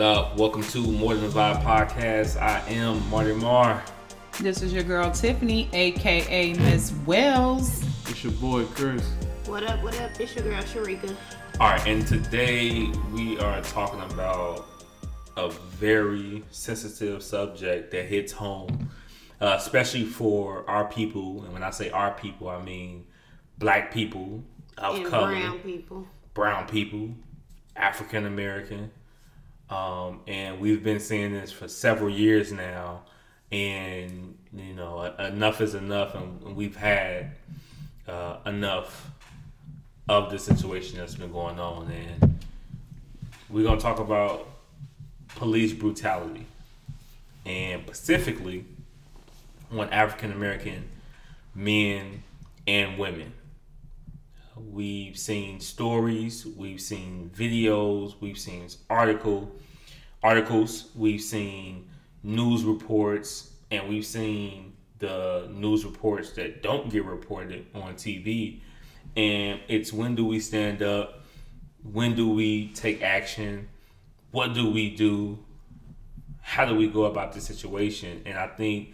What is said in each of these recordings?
What up? Welcome to More Than a Vibe podcast. I am Marty Marr. This is your girl Tiffany, aka Miss Wells. It's your boy Chris. What up, what up? It's your girl Sharika. All right, and today we are talking about a very sensitive subject that hits home, uh, especially for our people. And when I say our people, I mean black people of And color, brown people. brown people, African American. Um, and we've been seeing this for several years now. And, you know, enough is enough. And we've had uh, enough of the situation that's been going on. And we're going to talk about police brutality. And specifically on African American men and women. We've seen stories, we've seen videos, we've seen article articles, we've seen news reports, and we've seen the news reports that don't get reported on TV. And it's when do we stand up? When do we take action? What do we do? How do we go about the situation? And I think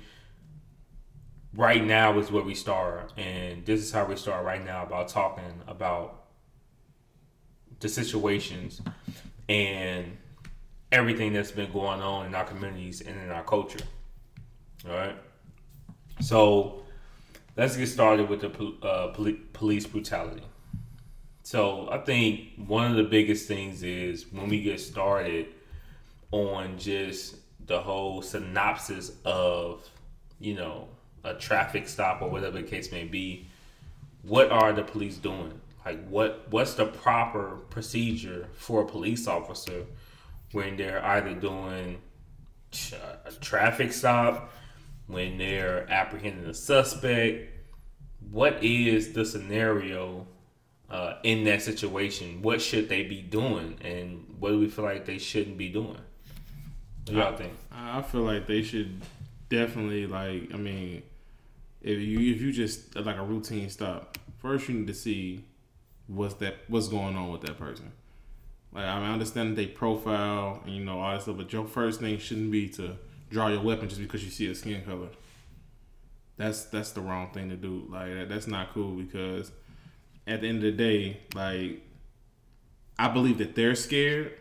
right now is where we start and this is how we start right now about talking about the situations and everything that's been going on in our communities and in our culture. All right? So let's get started with the uh, police brutality. So i think one of the biggest things is when we get started on just the whole synopsis of you know a traffic stop or whatever the case may be what are the police doing? Like what what's the proper procedure for a police officer when they're either doing a traffic stop when they're apprehending a suspect what is the scenario uh, in that situation what should they be doing and what do we feel like they shouldn't be doing what do y'all think I I feel like they should definitely like. I mean, if you if you just like a routine stop, first you need to see what's that what's going on with that person. Like I, mean, I understand that they profile and you know all that stuff, but your first thing shouldn't be to draw your weapon just because you see a skin color. That's that's the wrong thing to do. Like that, that's not cool because at the end of the day, like I believe that they're scared.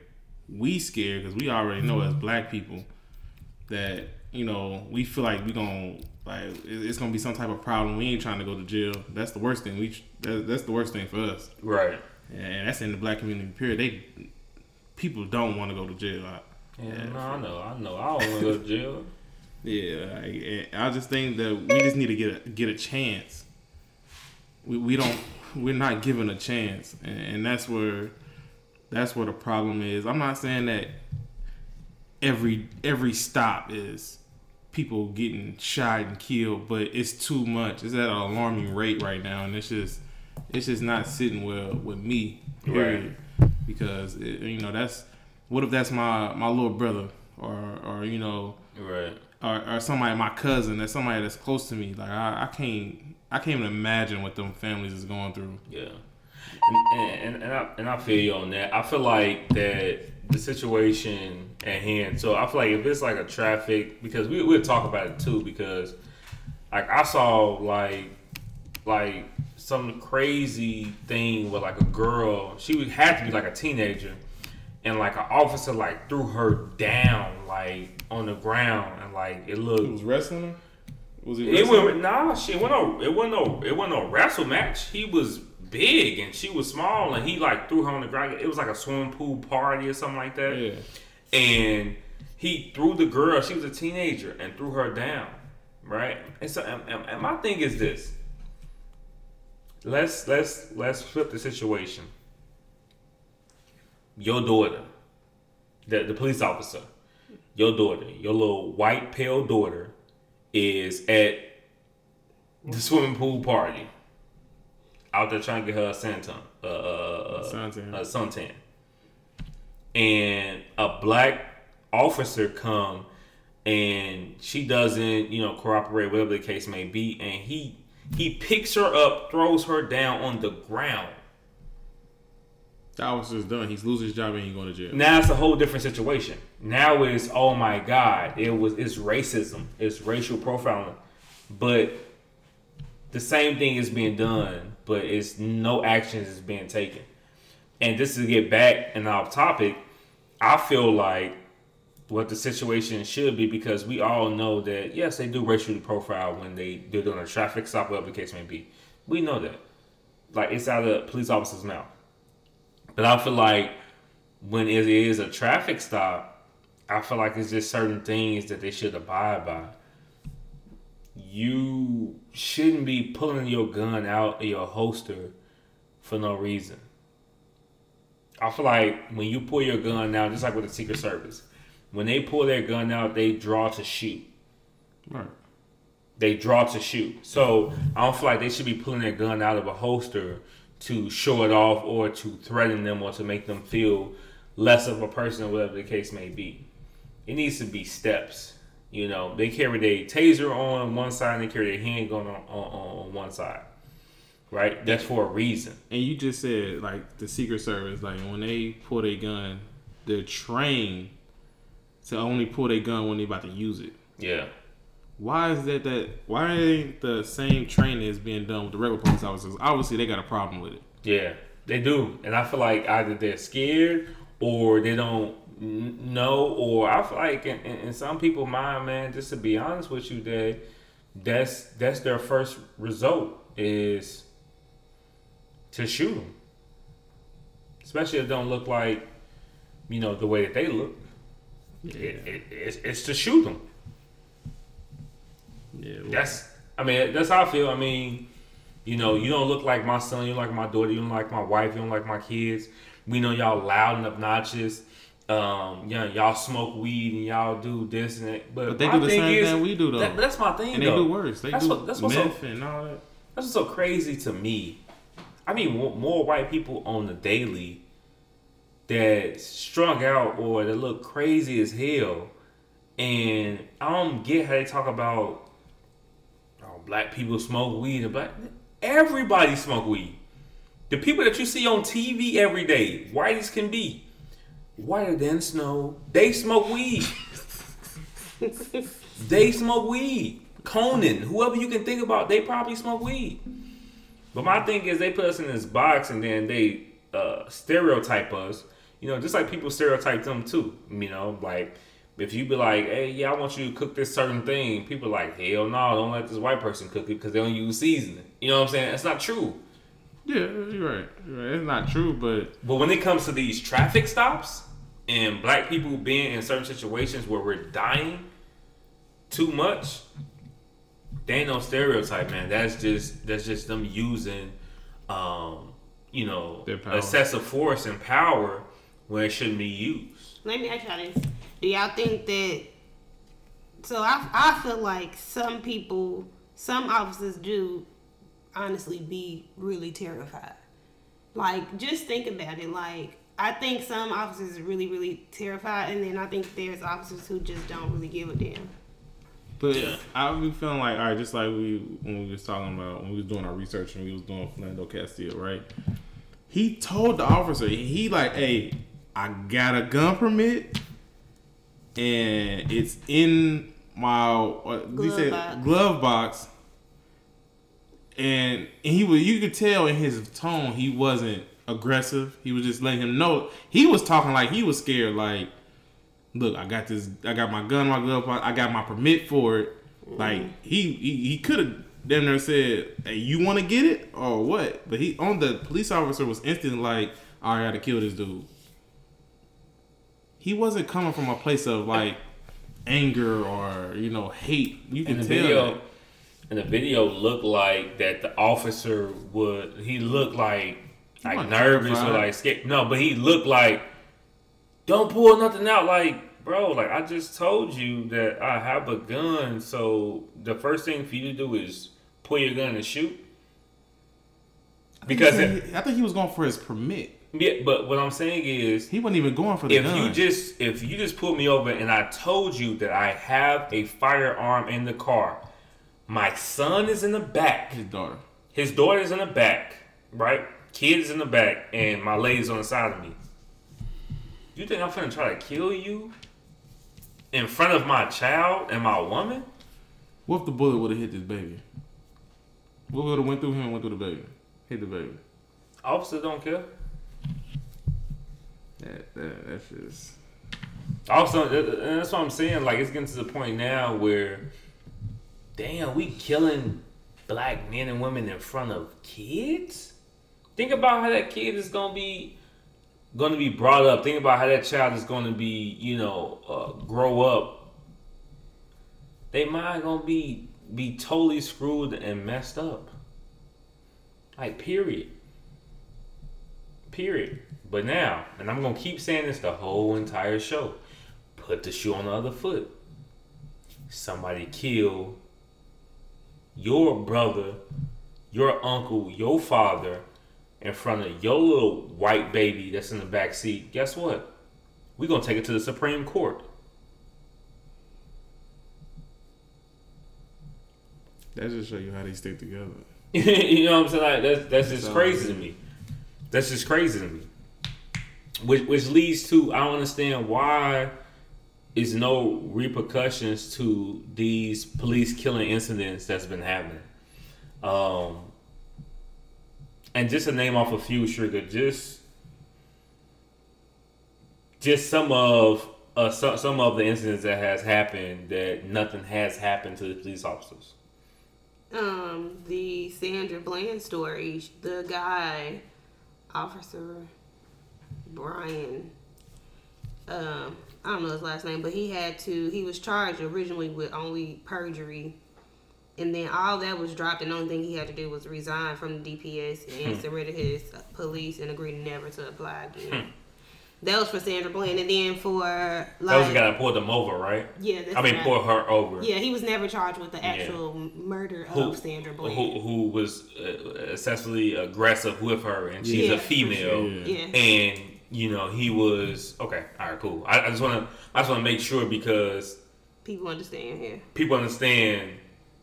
We scared because we already know as mm-hmm. black people that you know we feel like we gonna like it's gonna be some type of problem. We ain't trying to go to jail. That's the worst thing. We that, that's the worst thing for us, right and that's in the black community. Period. They people don't want to go to jail. I, yeah, no, I know, I know. I don't want to go to jail. Yeah, like, and I just think that we just need to get a, get a chance. We, we don't we're not given a chance, and, and that's where that's where the problem is. I'm not saying that every every stop is people getting shot and killed, but it's too much. It's at an alarming rate right now, and it's just it's just not sitting well with me. Period. Because it, you know that's what if that's my my little brother or or you know Right. or, or somebody my cousin that's somebody that's close to me like I, I can't I can't even imagine what them families is going through Yeah, and, and, and, I, and I feel you on that. I feel like that the situation at hand. So I feel like if it's like a traffic, because we we'll talk about it too. Because like I saw like like some crazy thing with like a girl. She would had to be like a teenager, and like an officer like threw her down like on the ground, and like it looked He was wrestling her was he it wrestling went nah. She went no. It wasn't no. It wasn't no wrestle match. He was big and she was small, and he like threw her on the ground. It was like a swimming pool party or something like that. yeah And he threw the girl. She was a teenager and threw her down. Right. And so, and- and my thing is this. Let's let's let's flip the situation. Your daughter, the the police officer, your daughter, your little white pale daughter, is at the swimming pool party. Out there trying to get her a suntan, uh, Suntan. a suntan, and a black officer come and she doesn't, you know, cooperate, whatever the case may be, and he he picks her up, throws her down on the ground, The officer's done. He's losing his job and he's going to jail. Now it's a whole different situation. Now it's oh my god, it was it's racism, it's racial profiling, but the same thing is being done, but it's no actions is being taken. And just to get back and off topic, I feel like what the situation should be because we all know that yes, they do racially profile when they they're doing a traffic stop, whatever the case may be. We know that, like it's out of police officer's mouth. But I feel like when it is a traffic stop, I feel like it's just certain things that they should abide by. You shouldn't be pulling your gun out of your holster for no reason. I feel like when you pull your gun out, just like with the Secret Service, when they pull their gun out, they draw to shoot. Right. They draw to shoot. So I don't feel like they should be pulling their gun out of a holster to show it off or to threaten them or to make them feel less of a person or whatever the case may be. It needs to be steps. You know, they carry their taser on one side and they carry their handgun on, on, on one side. Right? That's for a reason. And you just said like the Secret Service, like when they pull their gun, they're trained to only pull their gun when they about to use it. Yeah. Why is that? That why ain't the same training is being done with the regular police officers? Obviously, they got a problem with it. Yeah, they do, and I feel like either they're scared or they don't know, or I feel like in, in, in some people's mind, man, just to be honest with you, that that's that's their first result is to shoot them, especially if it don't look like you know the way that they look. It, it, it's, it's to shoot them. Yeah, well, That's I mean that's how I feel. I mean, you know, you don't look like my son, you don't like my daughter, you don't like my wife, you don't like my kids. We know y'all loud and obnoxious. Um, yeah, y'all smoke weed and y'all do this and that. But, but they do the same is- thing we do though, That, that's my thing and they though. do worse. They That's do what- that's what's so- and all that. That's what's so crazy to me. I mean, more, more white people on the daily that strung out or that look crazy as hell, and I don't get how they talk about oh, black people smoke weed and black. Everybody smoke weed. The people that you see on TV every day, white as can be, whiter than snow, they smoke weed. they smoke weed. Conan, whoever you can think about, they probably smoke weed. But my thing is, they put us in this box and then they uh, stereotype us. You know, just like people stereotype them too. You know, like if you be like, "Hey, yeah, I want you to cook this certain thing," people are like, "Hell no, don't let this white person cook it because they don't use seasoning." You know what I'm saying? It's not true. Yeah, you're right. You're right. It's not true, but But when it comes to these traffic stops and black people being in certain situations where we're dying too much, they ain't no stereotype, man. That's just that's just them using, um, you know, excessive force and power when it shouldn't be used. Let me ask y'all this: Do y'all think that? So I I feel like some people, some officers do, honestly be really terrified. Like just think about it. Like I think some officers are really really terrified, and then I think there's officers who just don't really give a damn. But Yeah. I would be feeling like, all right, just like we when we was talking about when we was doing our research and we was doing Fernando Castillo, right? He told the officer, he like, hey, I got a gun permit, and it's in my what Glove say box. glove box. And he was, you could tell in his tone, he wasn't aggressive. He was just letting him know. He was talking like he was scared, like, look, I got this, I got my gun, my glove, box, I got my permit for it. Mm-hmm. Like he he, he could have damn near said, "Hey, you want to get it or what?" But he on the police officer was instantly like, "I gotta kill this dude." He wasn't coming from a place of like anger or you know hate. You can tell. video, and the video looked like that the officer would. He looked like like nervous or like scared. No, but he looked like don't pull nothing out. Like bro, like I just told you that I have a gun. So the first thing for you to do is pull your gun and shoot. Because He it, I think he was going for his permit. Yeah, but what I'm saying is He wasn't even going for the if gun. you just if you just pulled me over and I told you that I have a firearm in the car, my son is in the back, his daughter. his daughter's in the back, right? kids in the back, and my lady's on the side of me. You think I'm finna try to kill you in front of my child and my woman? What if the bullet would have hit this baby? What would have went through him and went through the baby? Hit the baby. Officer don't care. That, that, that's just. Also, and that's what I'm saying. Like, it's getting to the point now where, damn, we killing black men and women in front of kids. Think about how that kid is gonna be, gonna be brought up. Think about how that child is gonna be, you know, uh, grow up. They mind gonna be be totally screwed and messed up. Like, period. Period. But now, and I'm gonna keep saying this the whole entire show. Put the shoe on the other foot. Somebody kill your brother, your uncle, your father in front of your little white baby that's in the back seat. Guess what? We're gonna take it to the Supreme Court. That just show you how they stick together. you know what I'm saying? Like that's that's just crazy to me. That's just crazy to me. Which which leads to I don't understand why is no repercussions to these police killing incidents that's been happening. Um and just to name off a few, Sugar, just just some of uh, some, some of the incidents that has happened that nothing has happened to the police officers. um the Sandra Bland story, the guy, Officer Brian, um, I don't know his last name, but he had to. He was charged originally with only perjury, and then all that was dropped, and the only thing he had to do was resign from the DPS and surrender his police and agree never to apply again. That was for Sandra Bland, and then for That was like the guy that pulled them over, right? yeah, that's I mean, pour her over. Yeah, he was never charged with the actual murder Who, of Sandra Bland. who, who was uh, excessively aggressive with her, and she's Yeah, a female. Yeah. And you know he was okay. All right, cool. I, I just want to, I just want to make sure because People understand here. people understand,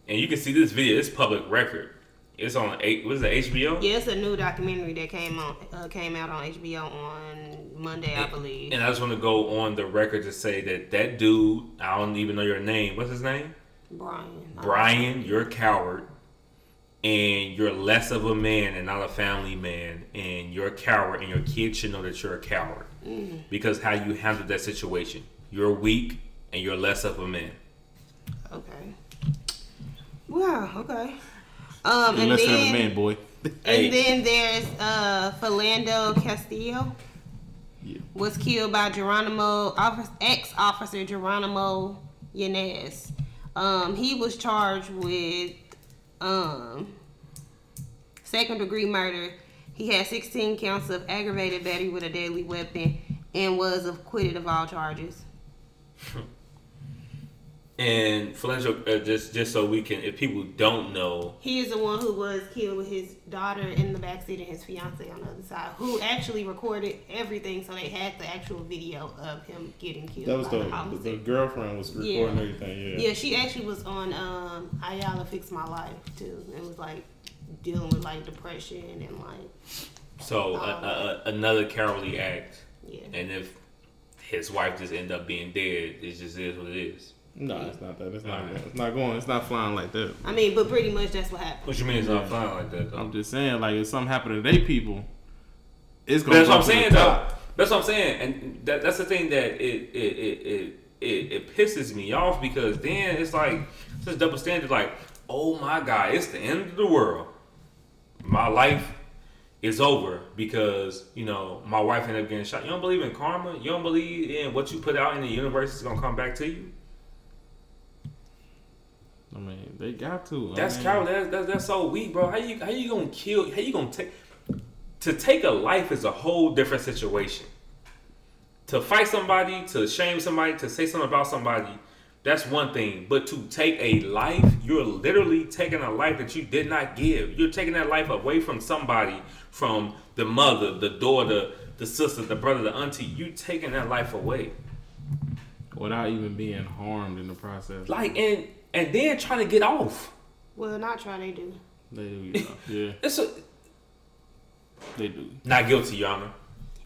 and you can see this video. It's public record. It's on eight. What is it? HBO. Yeah, it's a new documentary that came on uh, came out on HBO on Monday, I believe. And I just want to go on the record to say that that dude, I don't even know your name. What's his name? Brian. Brian, you're a coward, and you're less of a man and not a family man, and you're a coward, and your kids should know that you're a coward because how you handled that situation. You're weak, and you're less of a man. Okay. Wow. Okay. Um, You're and less than a then man, boy. Hey. and then there's uh Philando Castillo Yeah. was killed by Jeronimo ex officer Jeronimo Yanez. Um, he was charged with um second degree murder. He had 16 counts of aggravated battery with a deadly weapon and was acquitted of all charges. And Philando, uh, just just so we can, if people don't know, He is the one who was killed with his daughter in the backseat and his fiance on the other side, who actually recorded everything, so they had the actual video of him getting killed. That was by the, the the, girlfriend was recording Yeah. everything. Yeah. Yeah, she actually was on um Iyanla Fix My Life too. It was like dealing with like depression and like so uh, uh, another cowardly act, yeah. and if his wife just end up being dead, it just is what it is. No, it's not that. It's not. Alright. Going, it's not going. It's not flying like that. I mean, but pretty much that's what happened. What you mean it's not flying like that? Though? I'm just saying, like, if something happened to they people, it's gonna. that's what I'm go to saying, though. That's what I'm saying, and that, that's the thing that it it, it it it it pisses me off because then it's like it's this double standard. Like, oh my god, it's the end of the world. My life is over because you know my wife ended up getting shot. You don't believe in karma. You don't believe in what you put out in the universe is gonna come back to you. I mean, they got to. I That's mean, cowardly. That's, that's that's so weak, bro. How you how you gonna kill? How you gonna take? To take a life is a whole different situation. To fight somebody, to shame somebody, to say something about somebody, that's one thing. But to take a life, you're literally taking a life that you did not give. You're taking that life away from somebody, from the mother, the daughter, the sister, the brother, the auntie. You taking that life away. Without even being harmed in the process. Like and and then trying to get off. Well, not try they do. They do, you know, yeah. It's a They do. Not guilty, Your Honor.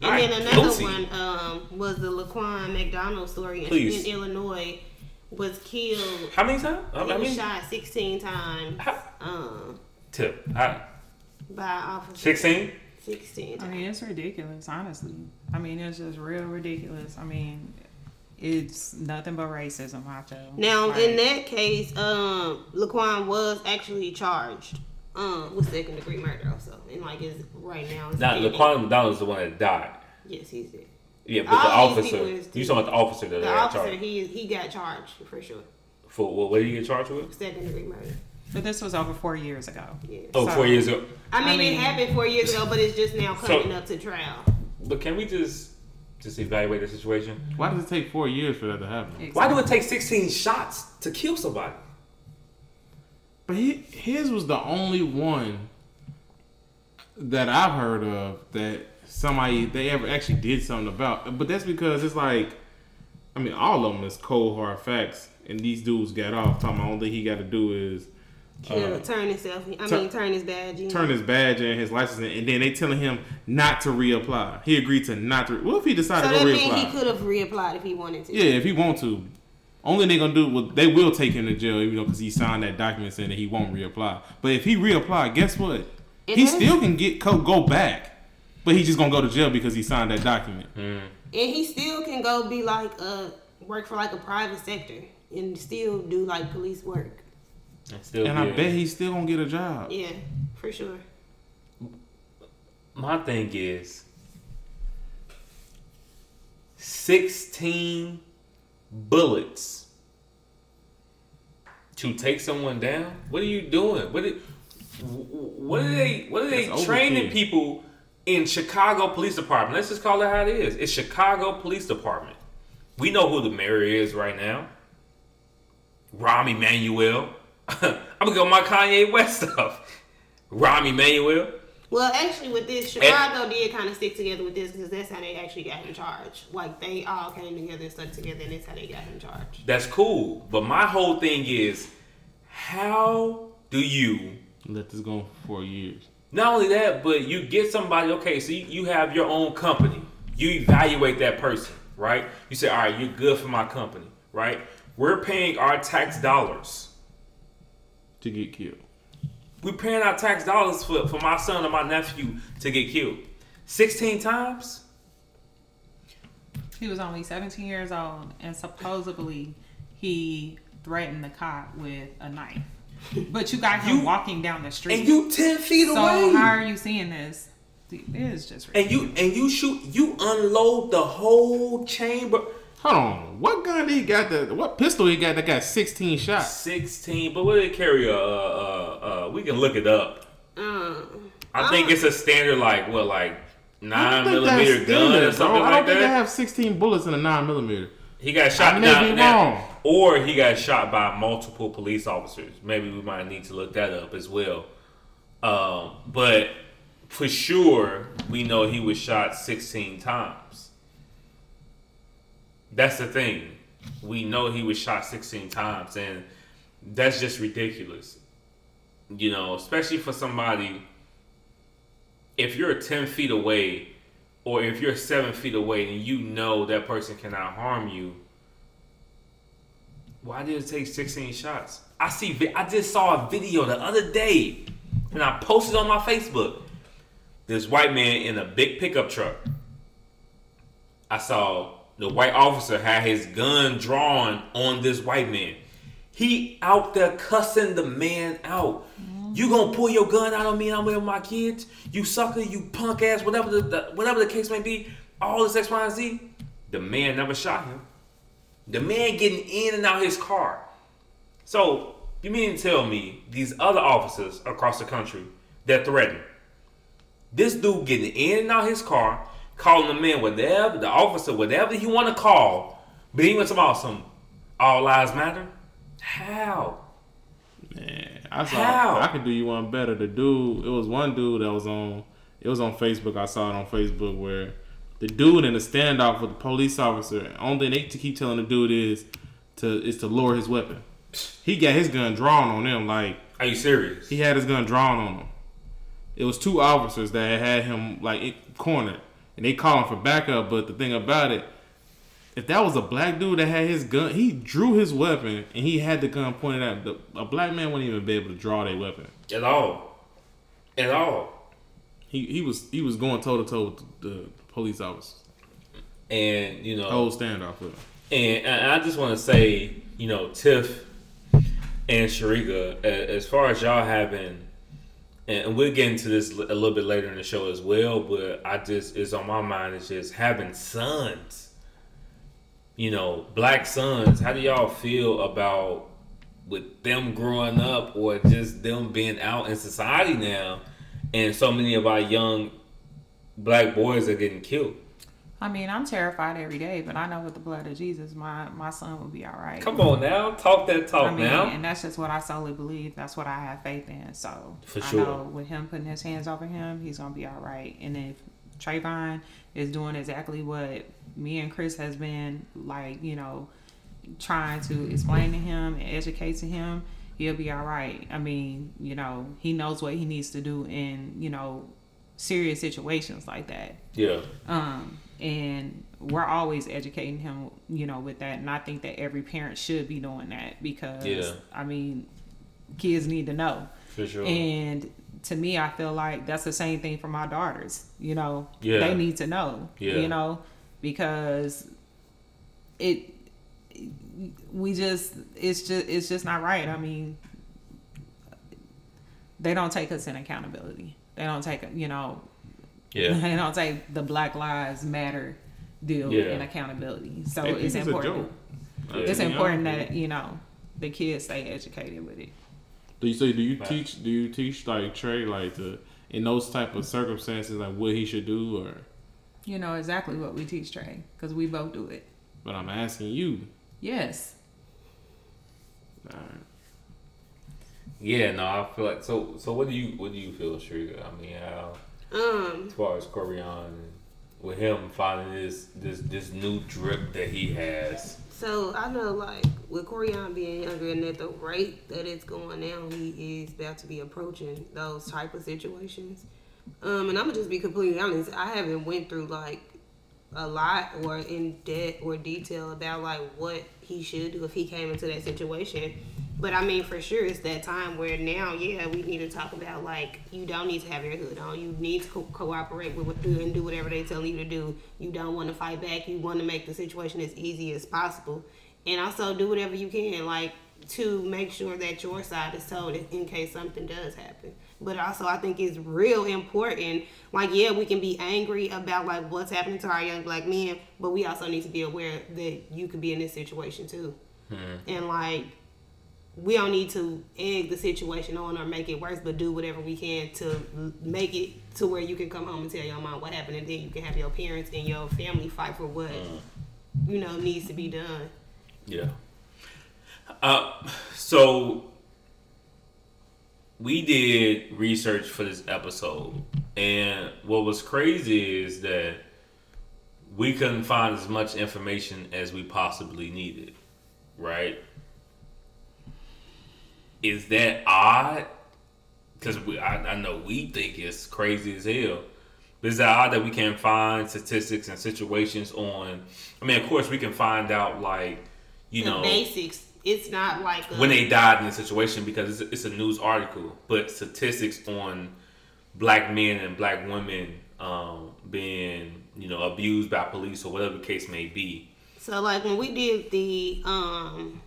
And Not then another guilty. one um, was the Laquan McDonald story in, Please. in Illinois. Was killed. How many times? I He I was mean, shot 16 times how- um, tip. I- by officers. 16? 16 I mean, it's ridiculous, honestly. I mean, it's just real ridiculous. I mean, it's nothing but racism, I feel. Now, Like, in that case, um, Laquan was actually charged um, with second degree murder, also, and like is right now. is Not. Laquan McDonald is the one that died. Yes, he's dead. Yeah, but the All these officer. people You talking about the officer that The got officer, charged he he got charged for sure. for what? What did he get charged with? Second degree murder. But this was over four years ago. Yeah. Oh, So- four years ago. I mean, I mean- it happened four years ago, but it's just now So- coming up to trial. But can we just just evaluate the situation? Why does it take four years for that to happen? Why do it take 16 shots to kill somebody? But he, his was the only one that I've heard of that somebody they ever actually did something about. But that's because it's like, I mean, all of them is cold hard facts, and these dudes got off. Talking about only thing he got to do is Kill, Uh, turn himself. I tur- mean, turn his badge in. turn his badge and his license, in, and then they telling him not to reapply. He agreed to not to. What if he So decided that to go means he could have reapplied if he wanted to. Yeah, if he want to. Only they gonna do well, they will take him to jail, even though because he signed that document saying that he won't reapply. But if he reapply, guess what? It he has- still can get co- go back, but he just gonna go to jail because he signed that document. And he still can go be like a work for like a private sector and still do like police work. And still, And I bet he's still gonna get a job. Yeah, for sure. My thing is 16 bullets to take someone down? What are you doing? What are, what are they what are they That's training overkill. people in Chicago Police Department? Let's just call it how it is. It's Chicago Police Department. We know who the mayor is right now. Rahm Emanuel. I'm gonna go my Kanye West stuff. Rahm Emanuel. Well, actually, with this, Chicago did kind of stick together with this because that's how they actually got him charged. Like they all came together and stuck together, and that's how they got him charged. That's cool. But my whole thing is how do you Let this go for years. not only that, but you get somebody, okay, so you, you have your own company. You evaluate that person, right? You say, all right, you're good for my company, right? We're paying our tax dollars. To get killed. We're paying our tax dollars for, for my son or my nephew to get killed. 16 times? He was only 17 years old, and supposedly he threatened the cop with a knife. But you got him You- walking down the street. And you 10 feet so away. how are you seeing this? It is just and you and you shoot you unload the whole chamber. Hold on. What gun did he got that what pistol he got that got sixteen shots? 16, but what did it carry? Uh, uh, uh, we can look it up. Um, I think it's a standard, like, what, like, nine millimeter that's gun or standard, something bro. I don't like think they have sixteen bullets in a nine millimeter. He got shot I may now- be now- wrong. Or he got shot by multiple police officers. Maybe we might need to look that up as well. Um, but for sure, we know he was shot 16 times. That's the thing. We know he was shot 16 times, and that's just ridiculous. You know, especially for somebody, if you're 10 feet away, or if you're 7 feet away and you know that person cannot harm you, why did it take 16 shots? I see. I just saw a video the other day, and I posted on my Facebook. This white man in a big pickup truck. I saw the white officer had his gun drawn on this white man. He out there cussing the man out. You gonna pull your gun out on me? and I'm with my kids. You sucker. You punk ass. Whatever the, the whatever the case may be. All this X, Y, and Z. The man never shot him. The man getting in and out his car. So you mean to tell me these other officers across the country that threaten this dude getting in and out his car, calling the man whatever the officer whatever he want to call, but he went about some all lives matter. How? Man, I saw. How? I could do you one better. The dude, it was one dude that was on. It was on Facebook. I saw it on Facebook where the dude in the standoff with the police officer. Only thing they to keep telling the dude is to is to lower his weapon. He got his gun drawn on him. Like Are you serious? he had his gun drawn on him. it was two officers that had him like it- cornered, and they calling for backup. But the thing about it, if that was a black dude that had his gun, he drew his weapon and he had the gun pointed at the, a black man wouldn't even be able to draw their weapon. At all. At all. He he was he was going toe to toe with the, the police officers. And, you know. Whole standoff with him. And, and I just want to say, you know, Tiff and Sharika, as far as y'all having, and we'll get into this a little bit later in the show as well, but I just, it's on my mind, it's just having sons, you know, black sons. How do y'all feel about with them growing up or just them being out in society now and so many of our young black boys are getting killed? I mean, I'm terrified every day, but I know with the blood of Jesus, my my son will be all right. Come on now, talk that talk I mean, now. and that's just what I solely believe. That's what I have faith in. So For I know with him putting his hands over him, he's gonna be all right. And if Trayvon is doing exactly what me and Chris has been like, you know, trying to explain to him and educate to him, he'll be all right. I mean, you know, he knows what he needs to do in, you know, serious situations like that. Yeah. Um, and we're always educating him, you know, with that. And I think that every parent should be doing that because, Yeah. I mean, kids need to know. For sure. And to me, I feel like that's the same thing for my daughters. You know, Yeah. they need to know. Yeah. You know, because it, we just, it's just, it's just not right. I mean, they don't take us in accountability. They don't take, you know, yeah. they don't take the Black Lives Matter deal Yeah. in accountability. So They it's it's important. Yeah. It's You know? important that you know the kids stay educated with it. Do you say do you teach do you teach like Trey like to in those type of circumstances like what he should do or You know exactly what we teach Trey because we both do it. but I'm asking you. Yes. Alright. Yeah, no, I feel like so. So, what do you what do you feel, Sharika? I mean, how Um, as far as Corian with him finding this this this new drip that he has. So I know, like with Corian being younger and at the rate that it's going now, he is about to be approaching those type of situations. Um, and I'm gonna just be completely honest. I haven't went through like a lot or in depth or detail about like what he should do if he came into that situation. But I mean, for sure, it's that time where now, yeah, we need to talk about like you don't need to have your hood on. You need to co- cooperate with what and do whatever they tell you to do. You don't want to fight back. You want to make the situation as easy as possible, and also do whatever you can like to make sure that your side is told in case something does happen. But also, I think it's real important. Like, yeah, we can be angry about like what's happening to our young black men, but we also need to be aware that you could be in this situation too. And like, we don't need to egg the situation on or make it worse, but do whatever we can to make it to where you can come home and tell your mom what happened, and then you can have your parents and your family fight for what you know needs to be done. Yeah. Uh, so we did research for this episode, and what was crazy is that we couldn't find as much information as we possibly needed. Right? Is that odd? Because I, I know we think it's crazy as hell. But is that odd that we can't find statistics and situations on? I mean, of course, we can find out like you the know basics. It's not like a, when they died in the situation because it's, it's a news article, but statistics on black men and black women um, being you know abused by police or whatever the case may be. So like when we did the um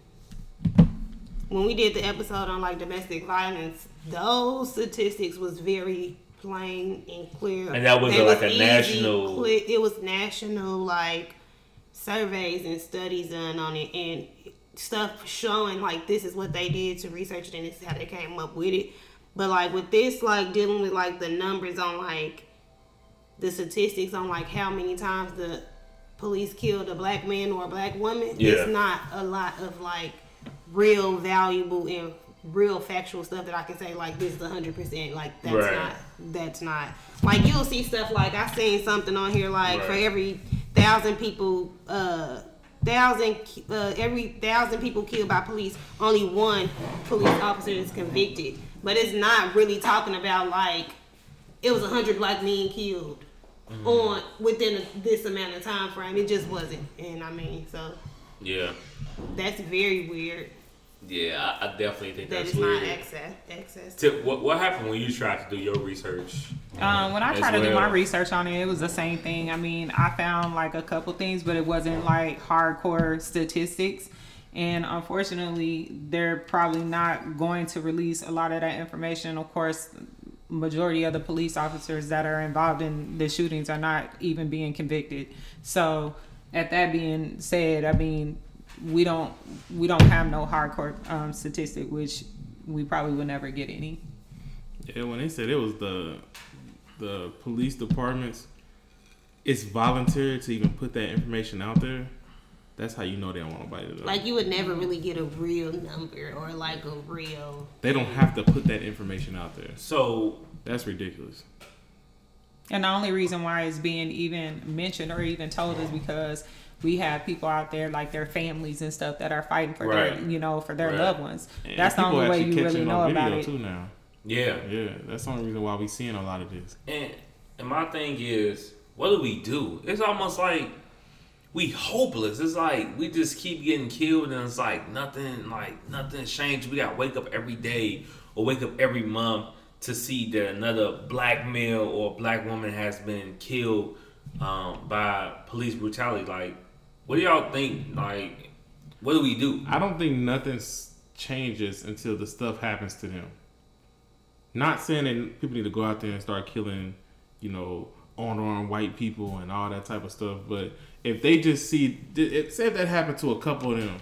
when we did the episode on like domestic violence, those statistics was very plain and clear. And that was a- like a national- cle- it was national like surveys and studies done on it and stuff showing like this is what they did to research it and this is how they came up with it. But like with this, like dealing with like the numbers on like the statistics on like how many times the police killed a black man or a black woman, Yeah. it's not a lot of like real valuable and real factual stuff that I can say like this is hundred percent like that's Right. not that's not like you'll see stuff like I seen something on here like for every thousand people uh thousand uh, every thousand people killed by police only one police officer is convicted but it's not really talking about like it was a hundred black men killed Mm-hmm. on within a, this amount of time frame. It just wasn't, and I mean, so Yeah, that's very weird. Yeah, I, I definitely think That that's is not weird. access. Access. Tip, what what happened when you tried to do your research? Um, when I As tried to do my research on it, it was the same thing. I mean, I found like a couple things, but it wasn't like hardcore statistics. And unfortunately, they're probably not going to release a lot of that information. Of course, majority of the police officers that are involved in the shootings are not even being convicted. So, at that being said, I mean, we don't we don't have no hardcore um, statistic, which we probably would never get any. Yeah, when they said it was the the police departments, it's voluntary to even put that information out there. That's how you know they don't want nobody to know. Like you would never really get a real number or like a real. they don't have to put that information out there. So That's ridiculous. And the only reason why it's being even mentioned or even told is because we have people out there like their families and stuff that are fighting for their, you know, for their Right. loved ones. And That's the only way you really know on about it. too now. yeah, Yeah, that's the only reason why we seeing a lot of this. And and my thing is, what do we do? It's almost like we hopeless. It's like we just keep getting killed, and it's like nothing, like nothing changed. We gotta wake up every day or wake up every month to see that another black male or black woman has been killed um, by police brutality. Like, what do y'all think? Like, what do we do? I don't think nothing changes until the stuff happens to them. Not saying that people need to go out there and start killing, you know, unarmed white people and all that type of stuff, but if they just see, it, say if that happened to a couple of them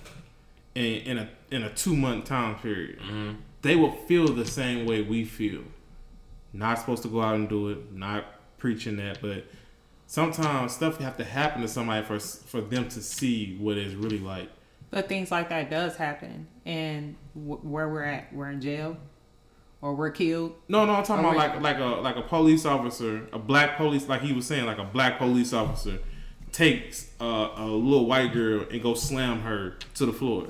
in, in a in a two month time period, mm-hmm. they will feel the same way we feel. Not supposed to go out and do it. Not preaching that, but sometimes stuff have to happen to somebody for for them to see what it's really like. But things like that does happen, and w- where we're at, we're in jail, or we're killed. No, no, I'm talking about like like a like a police officer, a black police, like he was saying, like a black police officer takes uh, a little white girl and go slam her to the floor.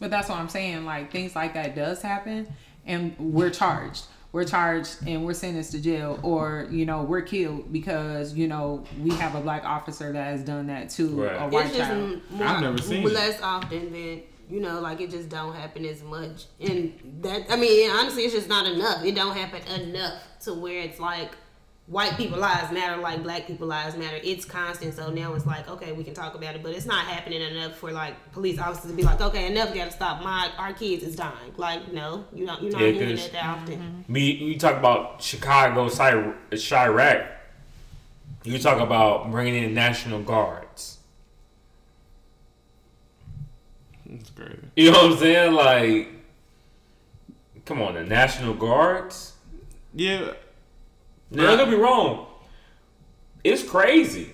But that's what I'm saying. Like things like that does happen, and we're charged. We're charged and we're sentenced to jail, or you know we're killed because you know we have a black officer that has done that to Right. a white It's just child. more, I've never seen it. less often than you know, like it just don't happen as much. And that I mean, honestly, it's just not enough. It don't happen enough to where it's like white people lives matter, like black people lives matter. It's constant. So now it's like, okay, we can talk about it, but it's not happening enough for like police officers to be like, okay, enough, got to stop. My our kids is dying. Like, no, you don't. You're not Yeah, hearing 'cause- that that often. Me, you talk about Chicago, Cy- Chiraq. You talk about bringing in National Guards. It's great. You know what I'm saying? Like, come on, the National Guards. Yeah, Now, don't get me wrong. It's crazy.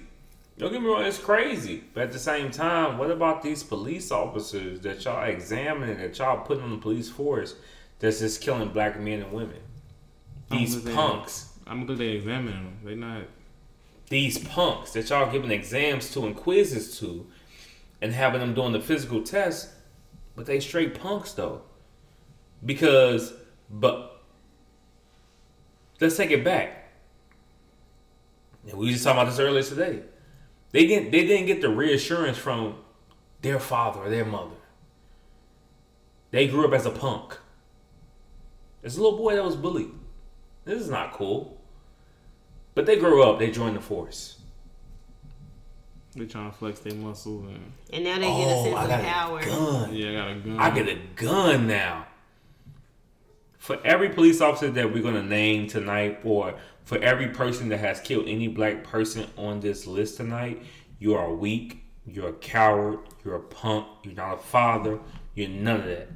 Don't get me wrong, it's crazy. But at the same time, what about these police officers that y'all examining, that y'all putting on the police force that's just killing black men and women? These I'm glad they- punks. I'm glad they examine them. They not. these punks that y'all giving exams to and quizzes to and having them doing the physical test, but they straight punks though. Because but let's take it back. And we were just talking about this earlier today. They didn't they didn't get the reassurance from their father or their mother. They grew up as a punk. As a little boy that was bullied. This is not cool. But they grew up, they joined the force. They're trying to flex their muscle and And now they get a Oh, sense I of got power. a gun. yeah, I got a gun. I get a gun now. For every police officer that we're gonna name tonight, or for every person that has killed any black person on this list tonight, you are weak, you're a coward, you're a punk, you're not a father, you're none of that.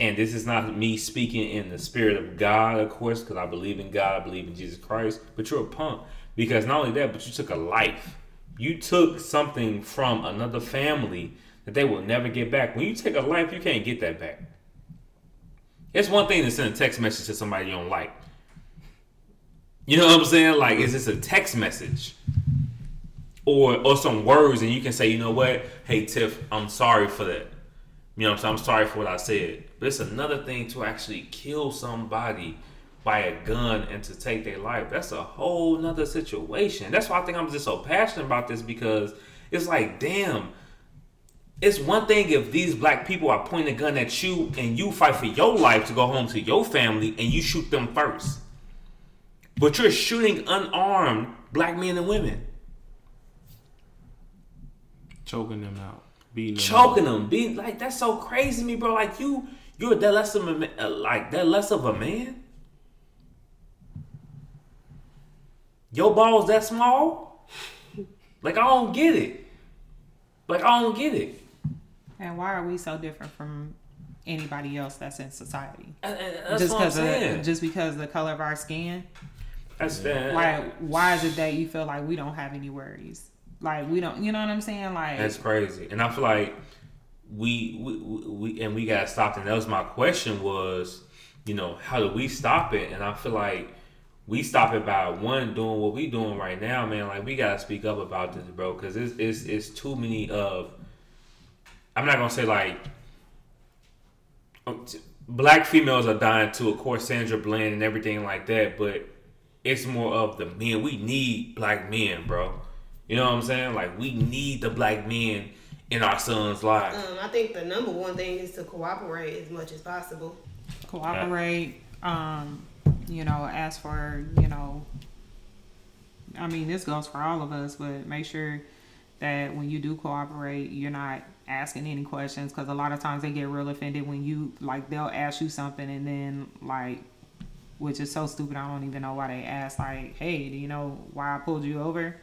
And this is not me speaking in the spirit of God, of course, because I believe in God, I believe in Jesus Christ, but you're a punk. Because not only that, but you took a life. You took something from another family that they will never get back. When you take a life, you can't get that back. It's one thing to send a text message to somebody you don't like. You know what I'm saying? Like, is this a text message. Or or some words, and you can say, you know what? Hey Tiff, I'm sorry for that. You know what I'm saying? I'm sorry for what I said. But it's another thing to actually kill somebody by a gun and to take their life. That's a whole nother situation. That's why I think I'm just so passionate about this because it's like, damn, it's one thing if these black people are pointing a gun at you and you fight for your life to go home to your family and you shoot them first. But you're shooting unarmed black men and women. choking them out, beating them choking them, being like that's so crazy to me, bro. Like you, you're that less of a uh, like that less of a man. Your balls that small? Like I don't get it. Like I don't get it. And why are we so different from anybody else that's in society? And- and That's just because just because of the color of our skin. that's that. Why why is it that you feel like we don't have any worries? Like we don't, you know what I'm saying? Like That's crazy. And I feel like we we, we and we got stopped. And that was my question was, you know, how do we stop it? And I feel like we stop it by one doing what we doing right now, man. Like we gotta speak up about this, bro, because it's, it's it's too many of. I'm not gonna say like. um, Black females are dying too, of course, Sandra Bland and everything like that, but it's more of the men. We need black men, bro. You know what I'm saying? Like we need the black men in our sons' lives. Um, I think the number one thing is to cooperate as much as possible. cooperate um you know ask for you know i mean this goes for all of us but make sure that when you do cooperate you're not asking any questions because a lot of times they get real offended when you like they'll ask you something and then like which is so stupid i don't even know why they ask like hey do you know why i pulled you over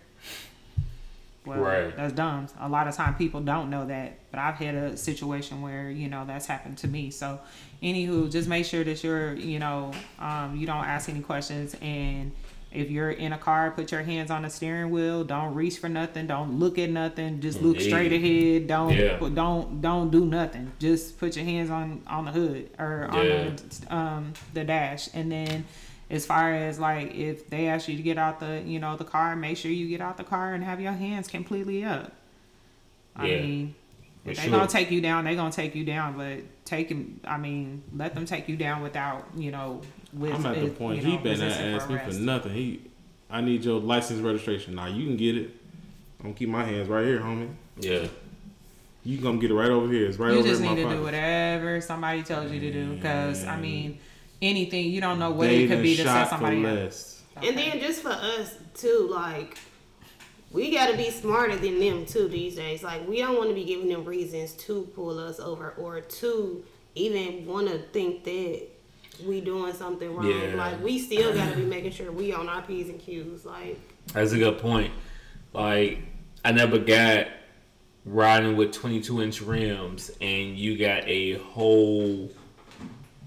well, Right. that's dumb. A lot of time people don't know that, but I've had a situation where you know that's happened to me. So, anywho, just make sure that you're, you know, um, you don't ask any questions, and if you're in a car, put your hands on the steering wheel. Don't reach for nothing. Don't look at nothing. Just look Indeed. straight ahead. Don't Yeah. don't don't do nothing. Just put your hands on on the hood or on Yeah. the um the dash, and then as far as like if they ask you to get out the you know the car make sure you get out the car and have your hands completely up i Yeah, mean if they sure. gonna take you down they gonna take you down but taking, I mean let them take you down without you know with I'm at the point you he know, better not resisting ask me for nothing. He, I need your license registration. Now you can get it. I'm gonna keep my hands right here, homie. Yeah. You can come get it right over here. It's right you over just here in need my to do whatever somebody tells you to do because i mean anything you don't know what They it could be to shot set somebody for up less. And then just for us too, like we got to be smarter than them too these days. Like we don't want to be giving them reasons to pull us over or to even want to think that we doing something wrong. Yeah. Like we still got to be making sure we on our p's and q's. Like That's a good point. Like, I never got riding with 22 inch rims and you got a whole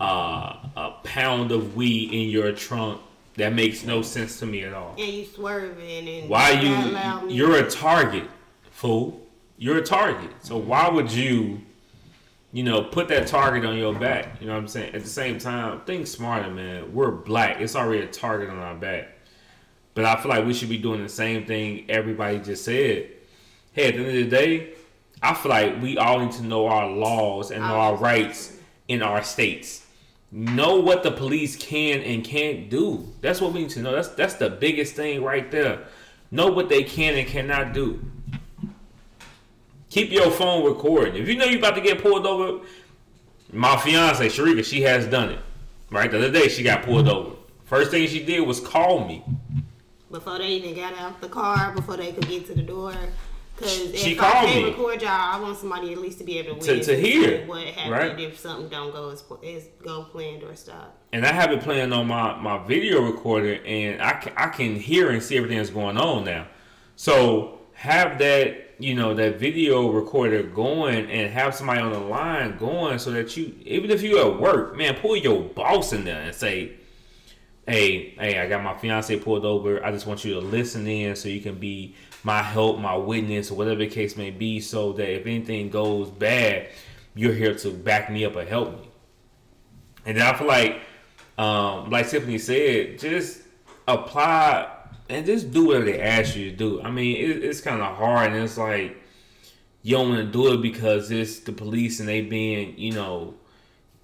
uh, a pound of weed in your trunk. That makes no sense to me at all. and you swerving and Why you? You're a target, fool. You're a target. So why would you, you know, put that target on your back? You know what I'm saying? At the same time, think smarter, man. We're black. It's already a target on our back. But I feel like we should be doing the same thing everybody just said. Hey, at the end of the day, I feel like we all need to know our laws and know our rights in our states. Know what the police can and can't do. That's what we need to know. That's that's the biggest thing right there. Know what they can and cannot do. Keep your phone recording. If you know you're about to get pulled over, my fiance Sharika, she has done it. Right the other day, she got pulled over. First thing she did was call me. before they even got out the car, before they could get to the door. Because if She I can't me. record y'all, I want somebody at least to be able to To- to hear, what happened right? if something don't go as, as go planned or stop. and I have it playing on my, my video recorder, and I can, I can hear and see everything that's going on now. So have that you know that video recorder going, and have somebody on the line going, so that you even if you at work, man, pull your boss in there and say, "Hey, hey, I got my fiance pulled over. I just want you to listen in, so you can be my help, my witness, or whatever the case may be, so that if anything goes bad, you're here to back me up or help me." And I feel like, um, like Tiffany said, just apply and just do whatever they ask you to do. I mean, it, it's kind of hard, and it's like you don't want to do it because it's the police and they being, you know,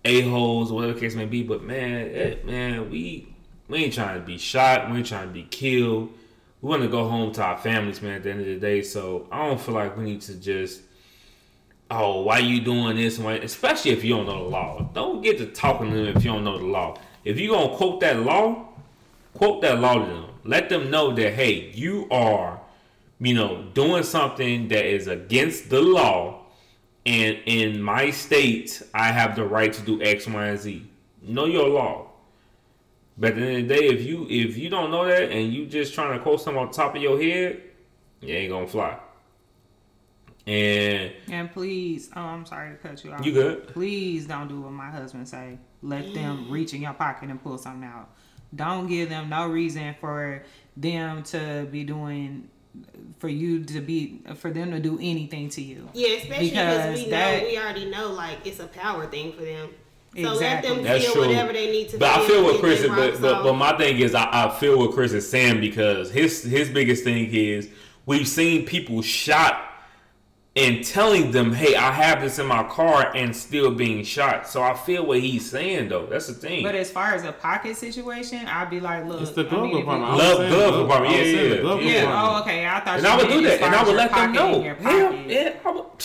a holes or whatever case may be. But man, it, man, we we ain't trying to be shot. We ain't trying to be killed. We want to go home to our families, man. At the end of the day, so I don't feel like we need to just. Oh, why you doing this? Why, especially if you don't know the law. Don't get to talking to them if you don't know the law. If you gonna quote that law, quote that law to them. Let them know that hey, you are, you know, doing something that is against the law, and in my state, I have the right to do X, Y, and Z. Know your law. But at the end of the day, if you if you don't know that and you just trying to quote something on top of your head, you ain't gonna fly. And And please, oh, I'm sorry to cut you off. you good? Please don't do what my husband say. Let them reach in your pocket and pull something out. Don't give them no reason for them to be doing, for you to be, for them to do anything to you. Yeah, especially because Because we that- know we already know like it's a power thing for them. So Exactly. let them That's feel true. whatever they need to But I feel. feel what Chris is, but, but, but my thing is, I, I feel what Chris is saying because his his biggest thing is we've seen people shot and telling them, "Hey, I have this in my car," and still being shot. So I feel what he's saying, though. That's the thing. But as far as a pocket situation, I'd be like, look, It's the I glove mean, department. you- I was Love glove glove- department. I was Yeah, yeah, glove yeah. Yeah. department. Oh, okay. I thought. and you I would do that, and I would let them pocket know. your Hell, yeah, I would.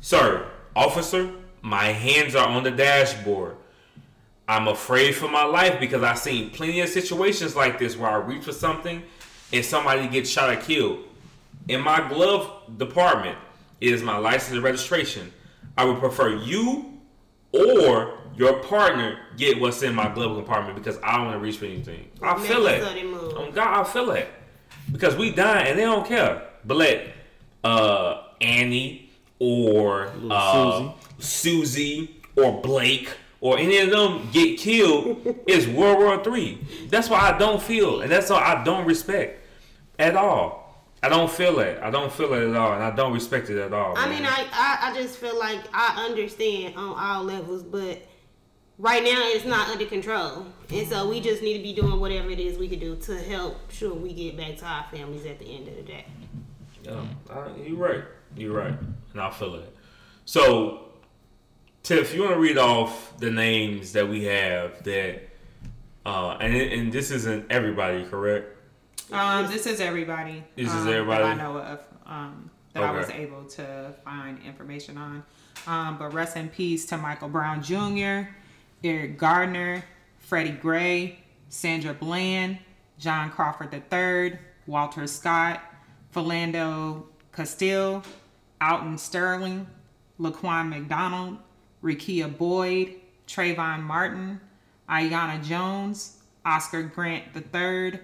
Sir, officer, my hands are on the dashboard. I'm afraid for my life because I've seen plenty of situations like this where I reach for something and somebody gets shot or killed. In my glove department is my license and registration. I would prefer you or your partner get what's in my glove compartment because I don't want to reach for anything. I Make feel it. sudden move. Oh God, I feel it because we dying and they don't care. But let uh, Annie or Little uh, Susie or Blake or any of them get killed is World War Three. That's why I don't feel, and that's why I don't respect at all. I don't feel it. I don't feel it at all, and I don't respect it at all. I man. mean, I, I I just feel like I understand on all levels, but right now it's not under control, and so we just need to be doing whatever it is we can do to help sure we get back to our families at the end of the day. Yeah, uh, you're right. You're right, and I feel it. So, Tiff, you want to read off the names that we have that, uh, and and this isn't everybody, correct? Um, this is everybody. This is um, everybody? that I know of. Um, that I was able to find information on. Um, but rest in peace to Michael Brown Jr., Eric Gardner, Freddie Gray, Sandra Bland, John Crawford III, Walter Scott, Philando Castile, Alton Sterling, Laquan McDonald, Rekia Boyd, Trayvon Martin, Aiyana Jones, Oscar Grant III,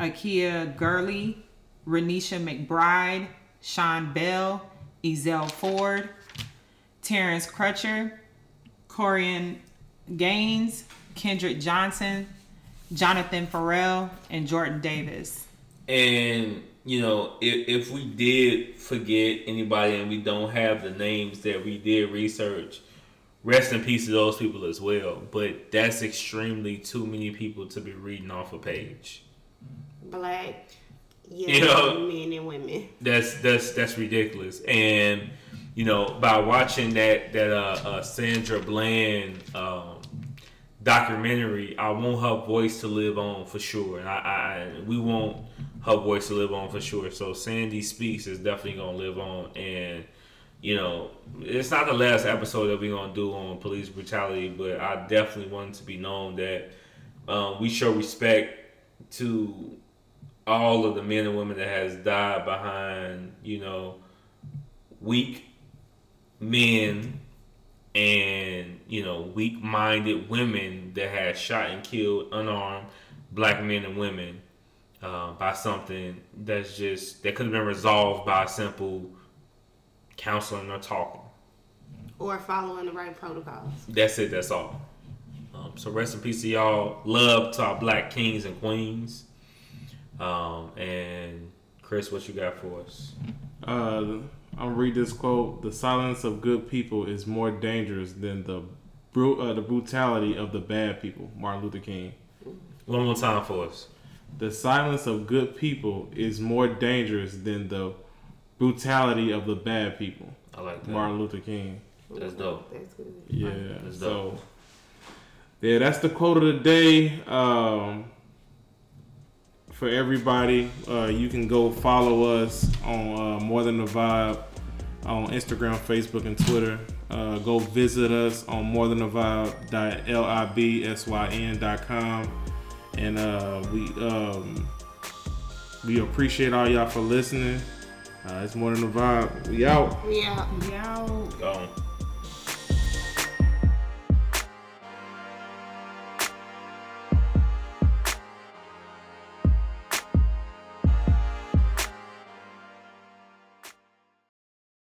Akai Gurley, Renisha McBride, Sean Bell, Ezell Ford, Terrence Crutcher, Korryn Gaines, Kendrick Johnson, Jonathan Ferrell, and Jordan Davis. And you know, if, if we did forget anybody and we don't have the names that we did research, rest in peace to those people as well. But that's extremely too many people to be reading off a page. Black, Yeah. young men and women. That's that's that's ridiculous. And you know, by watching that that uh, uh Sandra Bland um, documentary, I want her voice to live on for sure, and I, I we want her voice to live on for sure. So Sandy Speaks is definitely gonna live on, and you know, it's not the last episode that we're gonna do on police brutality, but I definitely want it to be known that um, we show respect to all of the men and women that has died behind, you know, weak men and you know weak-minded women that has shot and killed unarmed black men and women uh, by something that's just that could have been resolved by simple counseling or talking. Or following the right protocols. That's it. That's all. Um, so rest in peace to y'all. Love to our black kings and queens. Um, and Chris, what you got for us? Uh, I'll read this quote: "The silence of good people is more dangerous than the bru- uh, the brutality of the bad people." Martin Luther King. One more time for us. The silence of good people is more dangerous than the brutality of the bad people. I like that. Martin Luther King. That's dope. That's good. Yeah. That's So yeah, that's the quote of the day. Um, for everybody, uh, you can go follow us on uh, More Than the Vibe on Instagram, Facebook, and Twitter. Uh, go visit us on more than a vibe.libsyn.com. And uh, we um, we appreciate all y'all for listening. Uh, it's more than a vibe. We out. Yeah. Y'all. Go.